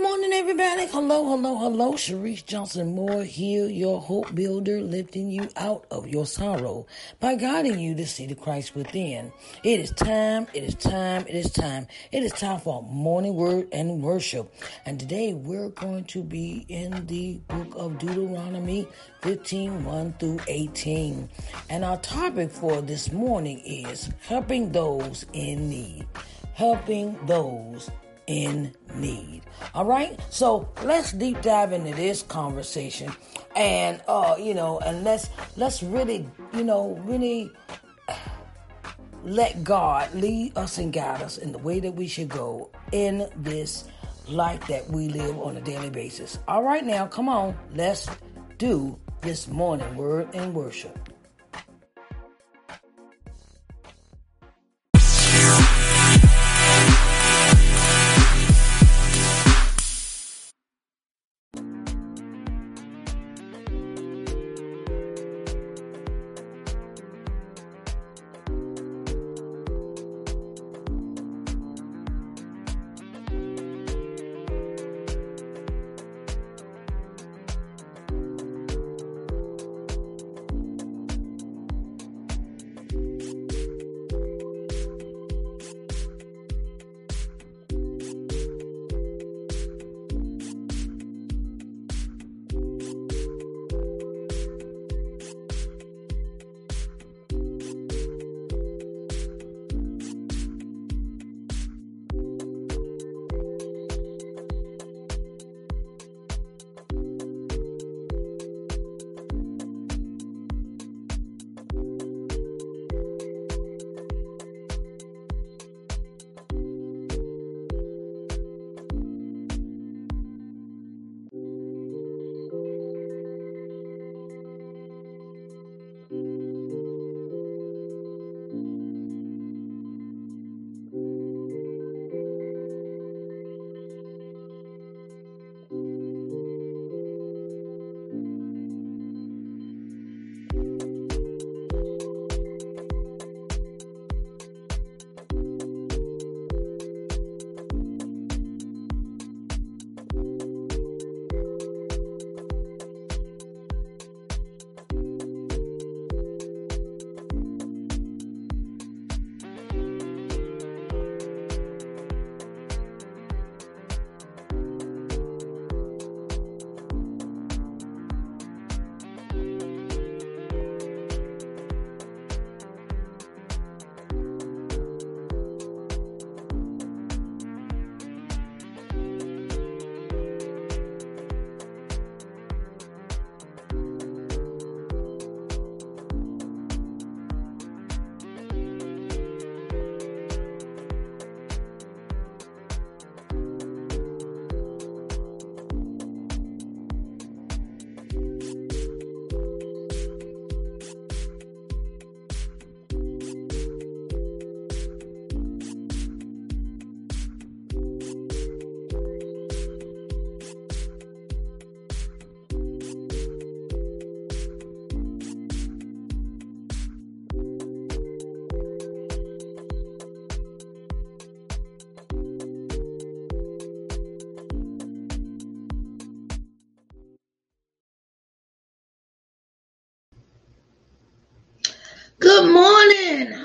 Good morning, everybody. Hello, hello, hello. Sharice Johnson Moore here, your hope builder, lifting you out of your sorrow by guiding you to see the Christ within. It is time, it is time, it is time. It is time for morning word and worship. And today we're going to be in the book of Deuteronomy 15 1 through 18. And our topic for this morning is helping those in need. Helping those in need. All right. So let's deep dive into this conversation, and uh, you know, and let's let's really, you know, really let God lead us and guide us in the way that we should go in this life that we live on a daily basis. All right, now come on, let's do this morning word and worship.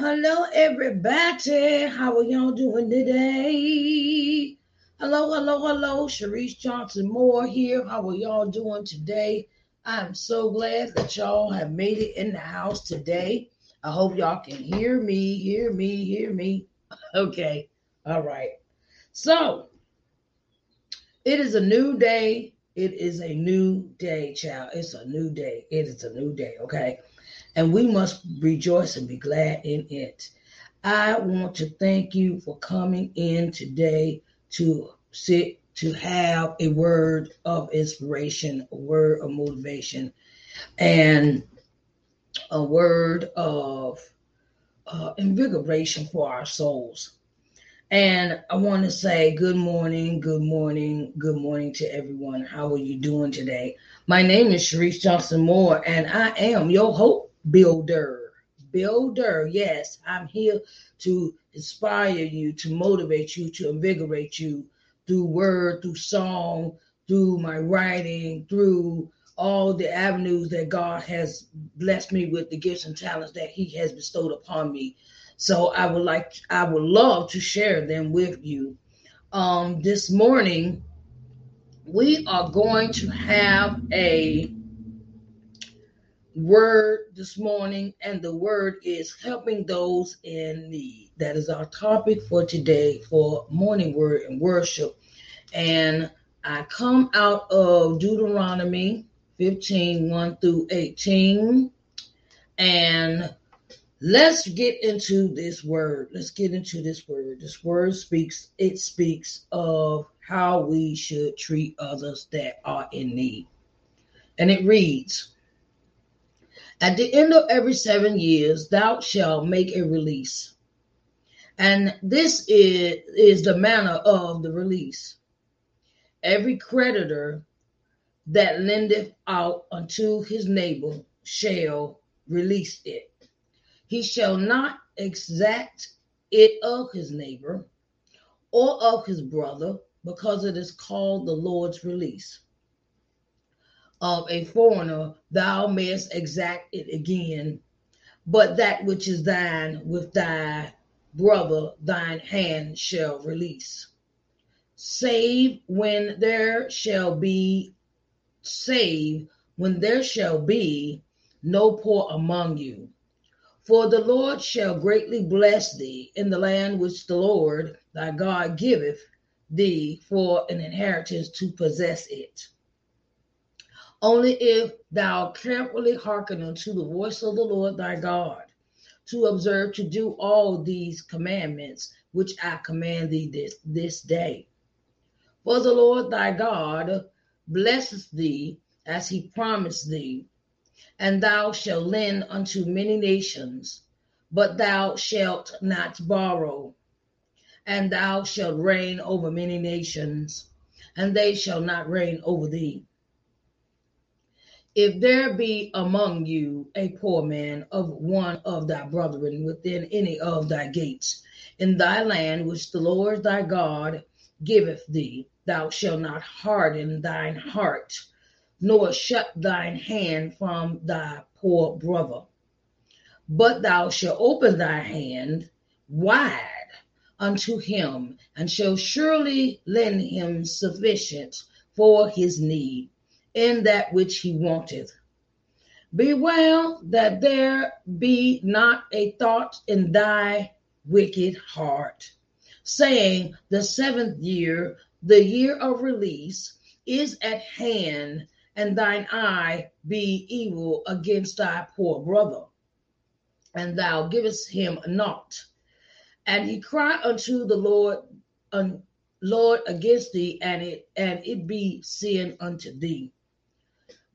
Hello, everybody. How are y'all doing today? Hello, hello, hello. Sharice Johnson Moore here. How are y'all doing today? I'm so glad that y'all have made it in the house today. I hope y'all can hear me, hear me, hear me. Okay. All right. So, it is a new day. It is a new day, child. It's a new day. It is a new day. Okay and we must rejoice and be glad in it. I want to thank you for coming in today to sit to have a word of inspiration, a word of motivation, and a word of uh, invigoration for our souls. And I want to say good morning, good morning, good morning to everyone. How are you doing today? My name is Sharice Johnson Moore, and I am your hope builder. Builder, yes, I'm here to inspire you, to motivate you, to invigorate you through word, through song, through my writing, through all the avenues that God has blessed me with, the gifts and talents that He has bestowed upon me. So I would like, I would love to share them with you. Um, this morning, we are going to have a word this morning, and the word is helping those in need. That is our topic for today for morning word and worship. And I come out of Deuteronomy 15 1 through 18. And let's get into this word. Let's get into this word. This word speaks, it speaks of how we should treat others that are in need. And it reads At the end of every seven years, thou shalt make a release. And this is, is the manner of the release. Every creditor that lendeth out unto his neighbor shall release it. He shall not exact it of his neighbor or of his brother, because it is called the Lord's release. Of a foreigner, thou mayest exact it again, but that which is thine with thy brother, thine hand shall release. Save when there shall be save when there shall be no poor among you. For the Lord shall greatly bless thee in the land which the Lord thy God giveth thee for an inheritance to possess it. Only if thou carefully hearken unto the voice of the Lord thy God, to observe to do all these commandments which I command thee this, this day. For the Lord thy God blesses thee as he promised thee, and thou shalt lend unto many nations, but thou shalt not borrow. And thou shalt reign over many nations, and they shall not reign over thee. If there be among you a poor man of one of thy brethren within any of thy gates, in thy land which the Lord thy God giveth thee, thou shalt not harden thine heart, nor shut thine hand from thy poor brother. But thou shalt open thy hand wide unto him, and shall surely lend him sufficient for his need in that which he wanteth. Beware that there be not a thought in thy wicked heart, saying, The seventh year the year of release is at hand, and thine eye be evil against thy poor brother, and thou givest him naught. And he cried unto the Lord, un, Lord against thee, and it and it be sin unto thee.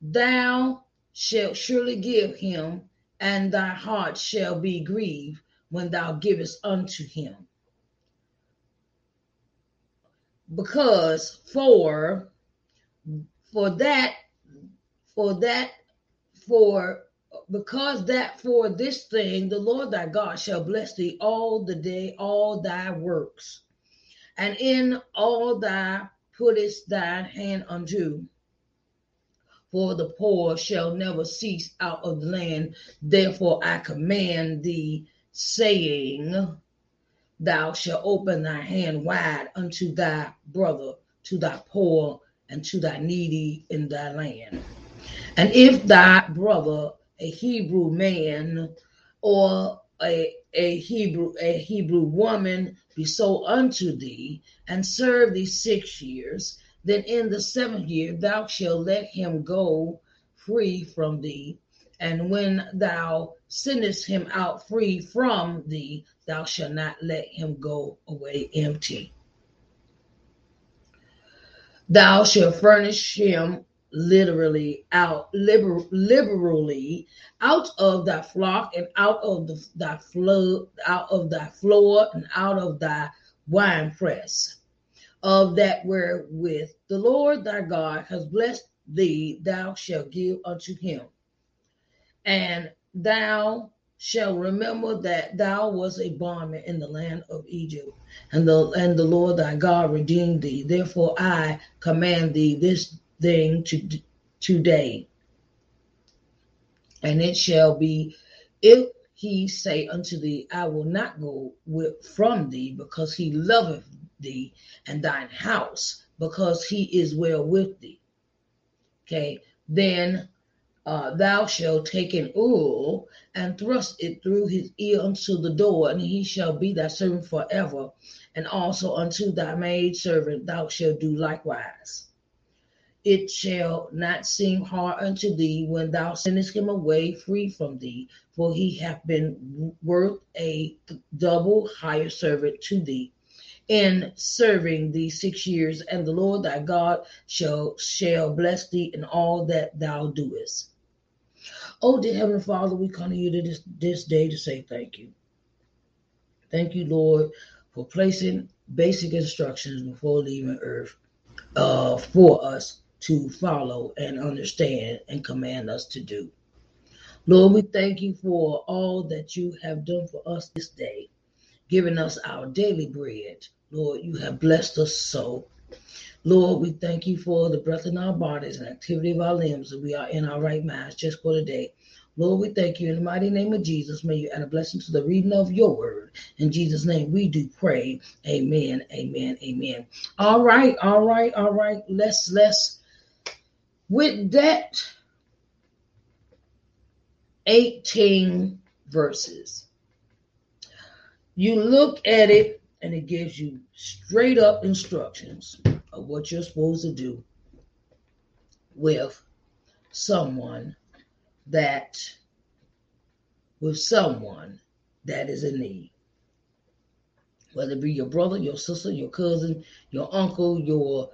Thou shalt surely give him, and thy heart shall be grieved when thou givest unto him because for for that for that for because that for this thing the Lord thy God shall bless thee all the day, all thy works, and in all thy puttest thine hand unto. For the poor shall never cease out of the land. Therefore I command thee, saying, thou shalt open thy hand wide unto thy brother, to thy poor, and to thy needy in thy land. And if thy brother, a Hebrew man, or a, a Hebrew a Hebrew woman be sold unto thee, and serve thee six years, then in the seventh year thou shalt let him go free from thee. And when thou sendest him out free from thee, thou shalt not let him go away empty. Thou shalt furnish him literally out liber, liberally out of thy flock and out of the, thy flow out of thy floor and out of thy wine press of that wherewith the Lord thy God has blessed thee, thou shalt give unto him. And thou shall remember that thou was a bondman in the land of Egypt, and the and the Lord thy God redeemed thee. Therefore I command thee this thing to today. And it shall be if he say unto thee, I will not go with, from thee, because he loveth thee and thine house, because he is well with thee. Okay, then uh, thou shalt take an oil and thrust it through his ear unto the door, and he shall be thy servant forever. And also unto thy maid servant thou shalt do likewise. It shall not seem hard unto thee when thou sendest him away free from thee, for he hath been worth a double higher servant to thee in serving thee six years, and the Lord thy God shall shall bless thee in all that thou doest. Oh, dear Heavenly Father, we come to you to this, this day to say thank you. Thank you, Lord, for placing basic instructions before leaving earth uh, for us to follow and understand and command us to do. Lord, we thank you for all that you have done for us this day, giving us our daily bread, Lord, you have blessed us so. Lord, we thank you for the breath in our bodies and activity of our limbs, that we are in our right minds just for today. Lord, we thank you in the mighty name of Jesus. May you add a blessing to the reading of your word. In Jesus' name, we do pray. Amen. Amen. Amen. All right. All right. All right. Let's let's with that 18 verses. You look at it and it gives you straight up instructions of what you're supposed to do with someone that with someone that is in need. Whether it be your brother your sister your cousin your uncle your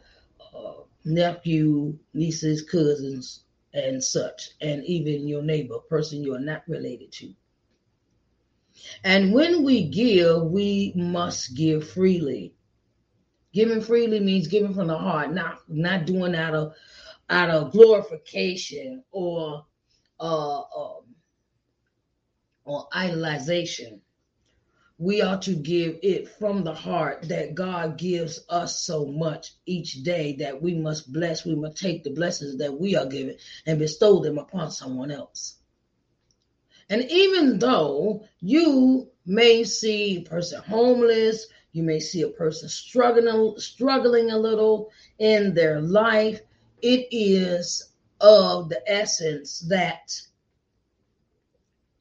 uh, nephew nieces cousins and such and even your neighbor person you're not related to and when we give, we must give freely. Giving freely means giving from the heart, not not doing out of out of glorification or uh, um, or idolization. We are to give it from the heart that God gives us so much each day that we must bless. We must take the blessings that we are given and bestow them upon someone else. And even though you may see a person homeless, you may see a person struggling struggling a little in their life, it is of the essence that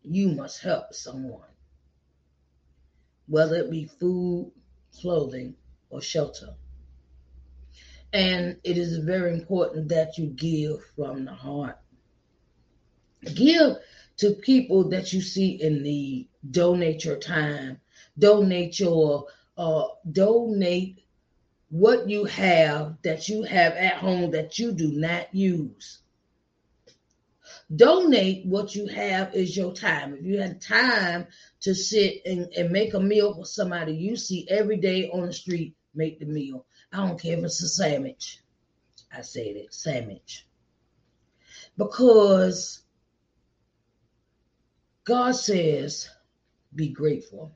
you must help someone, whether it be food, clothing, or shelter. And it is very important that you give from the heart. Give to people that you see in need. Donate your time, donate your uh, donate what you have that you have at home that you do not use. Donate what you have is your time. If you had time to sit and, and make a meal for somebody you see every day on the street, make the meal. I don't care if it's a sandwich. I said it, sandwich. Because God says, be grateful.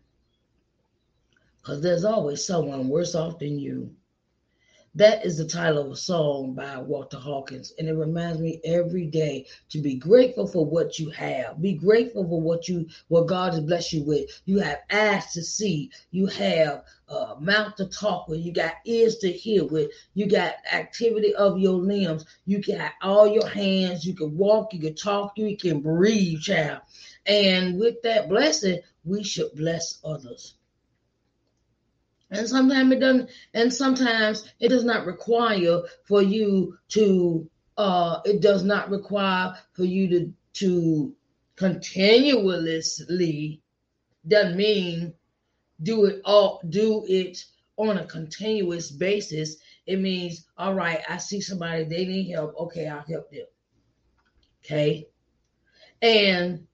Because there's always someone worse off than you. That is the title of a song by Walter Hawkins. And it reminds me every day to be grateful for what you have. Be grateful for what you what God has blessed you with. You have eyes to see. You have a mouth to talk with. You got ears to hear with. You got activity of your limbs. You got all your hands. You can walk. You can talk. You can breathe, child. And with that blessing, we should bless others. And sometimes it doesn't, and sometimes it does not require for you to, uh, it does not require for you to, to continuously, doesn't mean do it all, do it on a continuous basis. It means, all right, I see somebody, they need help. Okay, I'll help them. Okay. And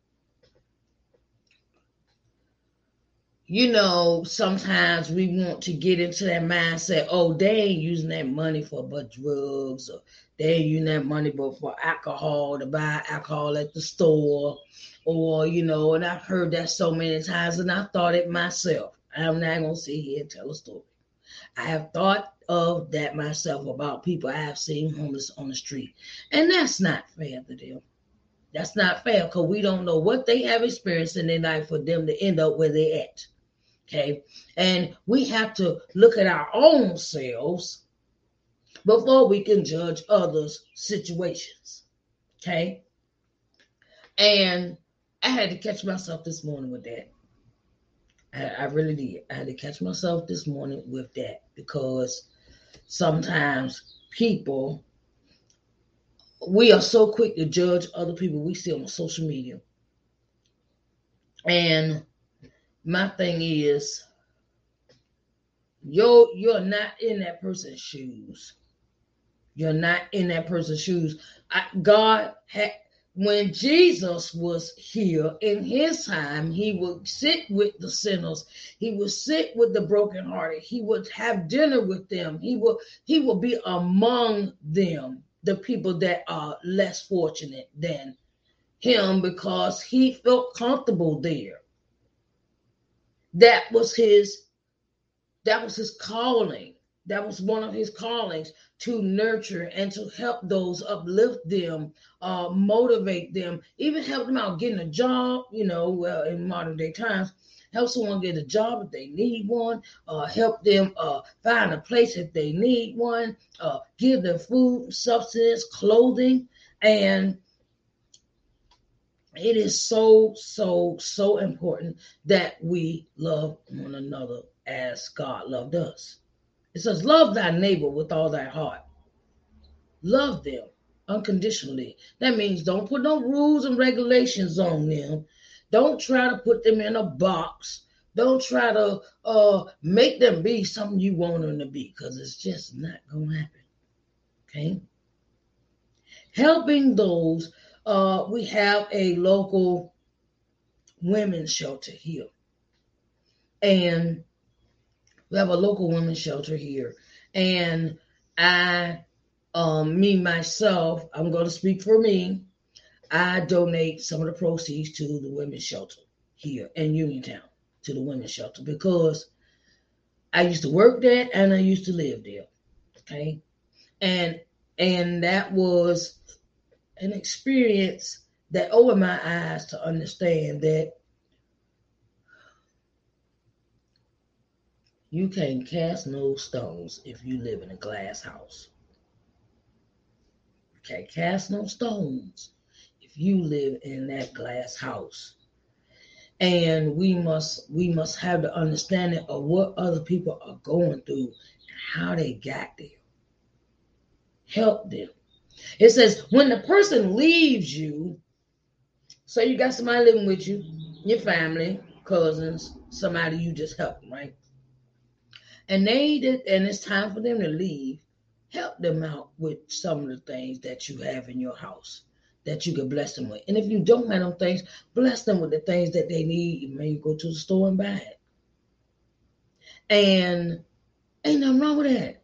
you know, sometimes we want to get into that mindset, oh, they ain't using that money for but drugs, or they ain't using that money but for alcohol to buy alcohol at the store, or you know, and I've heard that so many times, and I thought it myself. I'm not gonna sit here and tell a story. I have thought of that myself about people I have seen homeless on the street, and that's not fair to them. That's not fair because we don't know what they have experienced in their life for them to end up where they're at. Okay. And we have to look at our own selves before we can judge others' situations. Okay. And I had to catch myself this morning with that. I, really did. I had to catch myself this morning with that because sometimes people, we are so quick to judge other people we see on social media. And my thing is you're you're not in that person's shoes. You're not in that person's shoes. I, god had when jesus was here in his time he would sit with the sinners. He would sit with the brokenhearted. He would have dinner with them. He would he will be among them the people that are less fortunate than him because he felt comfortable there that was his that was his calling. That was one of his callings to nurture and to help those uplift them uh, motivate them even help them out getting a job you know well in modern day times help someone get a job if they need one uh, help them uh, find a place if they need one uh, give them food substance clothing and it is so, so, so important that we love one another as God loved us. It says, Love thy neighbor with all thy heart. Love them unconditionally. That means don't put no rules and regulations on them. Don't try to put them in a box. Don't try to uh, make them be something you want them to be because it's just not going to happen. Okay? Helping those uh, we have a local women's shelter here. And we have a local women's shelter here. And I, um, me myself, I'm going to speak for me. I donate some of the proceeds to the women's shelter here in Uniontown, to the women's shelter, because I used to work there and I used to live there. Okay. And and that was an experience that opened my eyes to understand that you can't cast no stones if you live in a glass house. You can't cast no stones if you live in that glass house. And we must we must have the understanding of what other people are going through and how they got there. Help them it says, when the person leaves you, so you got somebody living with you, your family, cousins, somebody you just help, right? And they did, and it's time for them to leave. Help them out with some of the things that you have in your house that you can bless them with. And if you don't have them things, bless them with the things that they need. Maybe go to the store and buy it. And ain't nothing wrong with that.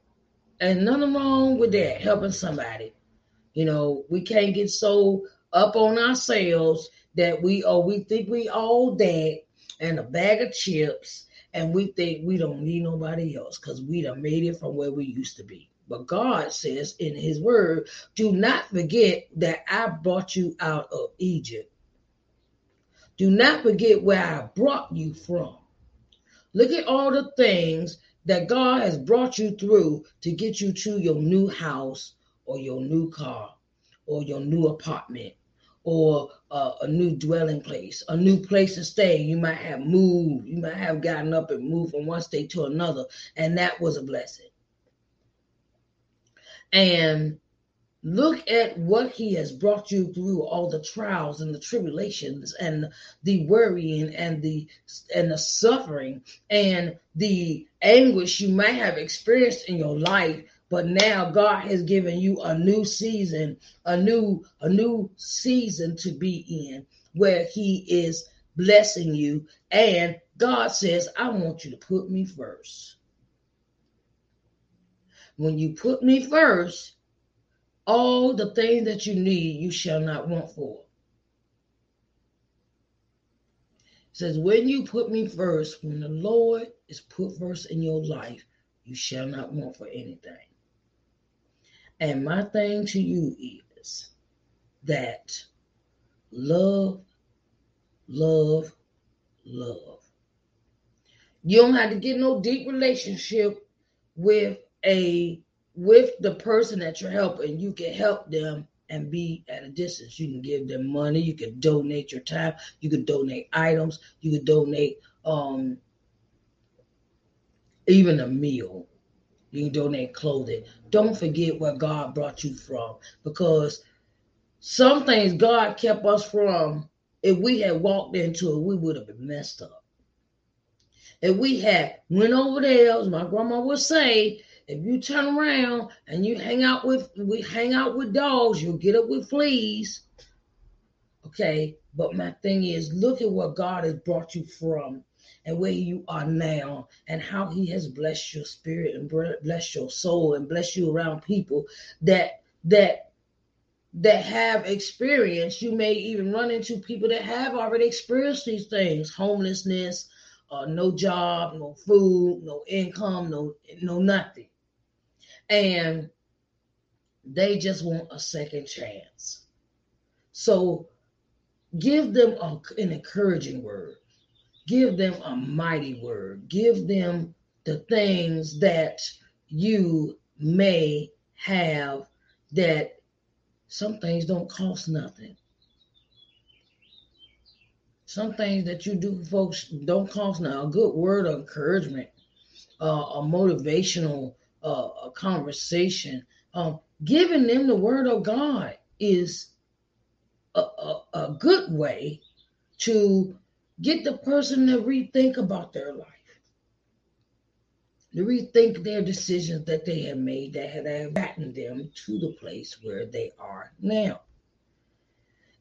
And nothing wrong with that, helping somebody. You know, we can't get so up on ourselves that we oh we think we all that and a bag of chips and we think we don't need nobody else because we done made it from where we used to be. But God says in his word, do not forget that I brought you out of Egypt. Do not forget where I brought you from. Look at all the things that God has brought you through to get you to your new house or your new car or your new apartment or uh, a new dwelling place, a new place to stay. You might have moved, you might have gotten up and moved from one state to another, and that was a blessing. And look at what he has brought you through all the trials and the tribulations and the worrying and the and the suffering and the anguish you might have experienced in your life but now God has given you a new season, a new a new season to be in where he is blessing you and God says, I want you to put me first. When you put me first, all the things that you need, you shall not want for. It says, when you put me first, when the Lord is put first in your life, you shall not want for anything. And my thing to you is that love, love, love. You don't have to get no deep relationship with a with the person that you're helping. You can help them and be at a distance. You can give them money, you can donate your time, you can donate items, you can donate um even a meal. You donate clothing. Don't forget where God brought you from because some things God kept us from, if we had walked into it, we would have been messed up. If we had went over there, as my grandma would say, if you turn around and you hang out with we hang out with dogs, you'll get up with fleas. Okay, but my thing is, look at what God has brought you from and where you are now and how he has blessed your spirit and blessed your soul and blessed you around people that that that have experience you may even run into people that have already experienced these things homelessness uh, no job no food no income no no nothing. And they just want a second chance. So give them a, an encouraging word Give them a mighty word. Give them the things that you may have that some things don't cost nothing. Some things that you do, folks, don't cost now. A good word of encouragement, uh, a motivational uh, a conversation, um, giving them the word of God is a, a, a good way to Get the person to rethink about their life, to rethink their decisions that they have made that have gotten them to the place where they are now.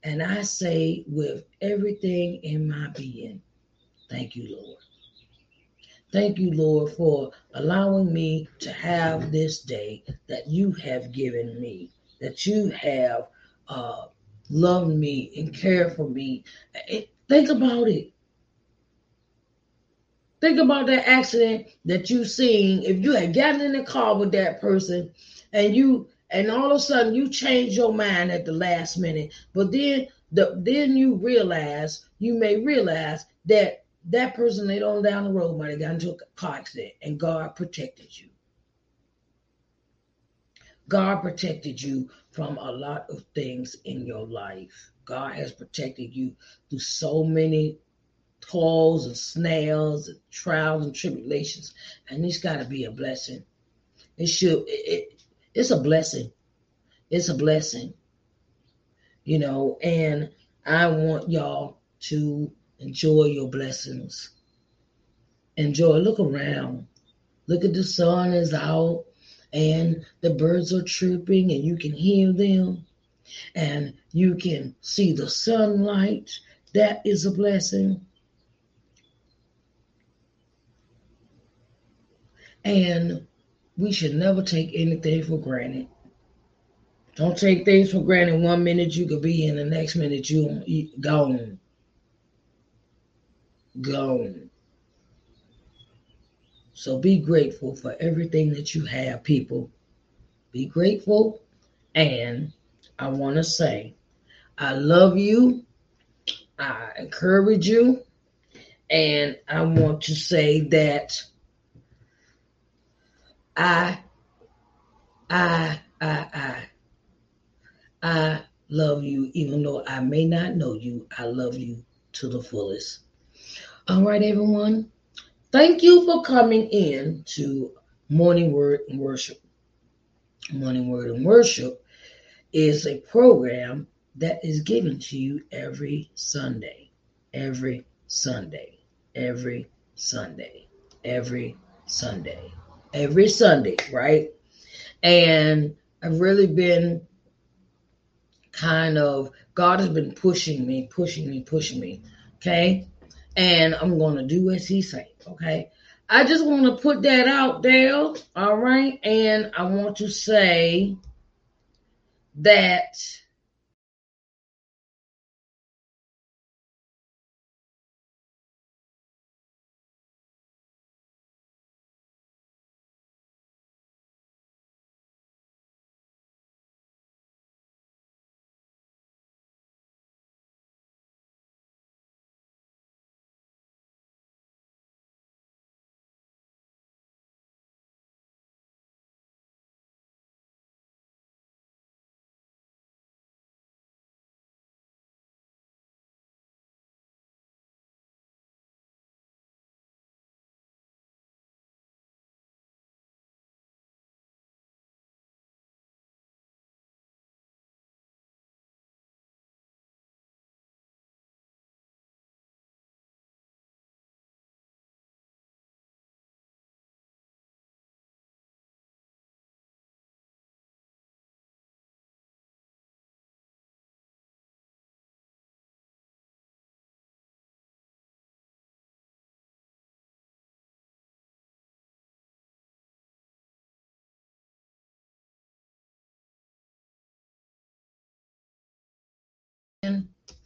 And I say with everything in my being, thank you, Lord. Thank you, Lord, for allowing me to have this day that you have given me, that you have uh, loved me and cared for me. It, Think about it. Think about that accident that you seen. If you had gotten in the car with that person and you and all of a sudden you change your mind at the last minute, but then the then you realize you may realize that that person later on down the road might have gotten into a car accident and God protected you. God protected you from a lot of things in your life. God has protected you through so many toils and snails and trials and tribulations. And it's got to be a blessing. It should, it, it, it's a blessing. It's a blessing. You know, and I want y'all to enjoy your blessings. Enjoy. Look around. Look at the sun is out and the birds are chirping and you can hear them and you can see the sunlight, that is a blessing. And we should never take anything for granted. Don't take things for granted. One minute you could be in, the next minute you gone. Gone. So be grateful for everything that you have, people. Be grateful and I want to say, I love you. I encourage you. And I want to say that I, I, I, I, I love you, even though I may not know you. I love you to the fullest. All right, everyone. Thank you for coming in to Morning Word and Worship. Morning Word and Worship is a program that is given to you every Sunday, every Sunday, every Sunday, every Sunday, every Sunday, right? And I've really been kind of, God has been pushing me, pushing me, pushing me. Okay. and I'm going to do as he says, Okay. I just want to put that out there. All right. And I want to say that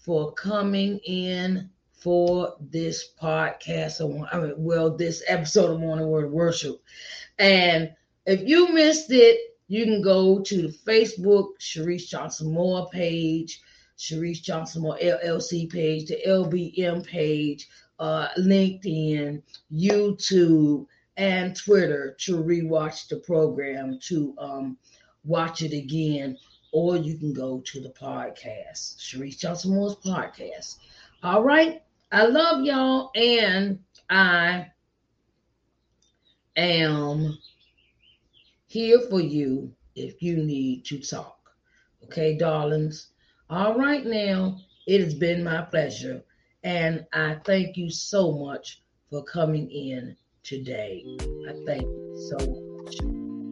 for coming in for this podcast. I mean, well, this episode of Morning Word Worship. And if you missed it, you can go to the Facebook Sharice Johnson Moore page, Sharice Johnson Moore LLC page, the LBM page, uh, LinkedIn, YouTube, and Twitter to rewatch the program, to um, watch it again or you can go to the podcast, Sharice Johnson Moore's podcast. All right. I love y'all, and I am here for you if you need to talk. Okay, darlings. All right, now it has been my pleasure, and I thank you so much for coming in today. I thank you so much.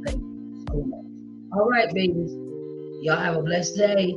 Thank you so much. All right, babies. Y'all have a blessed day.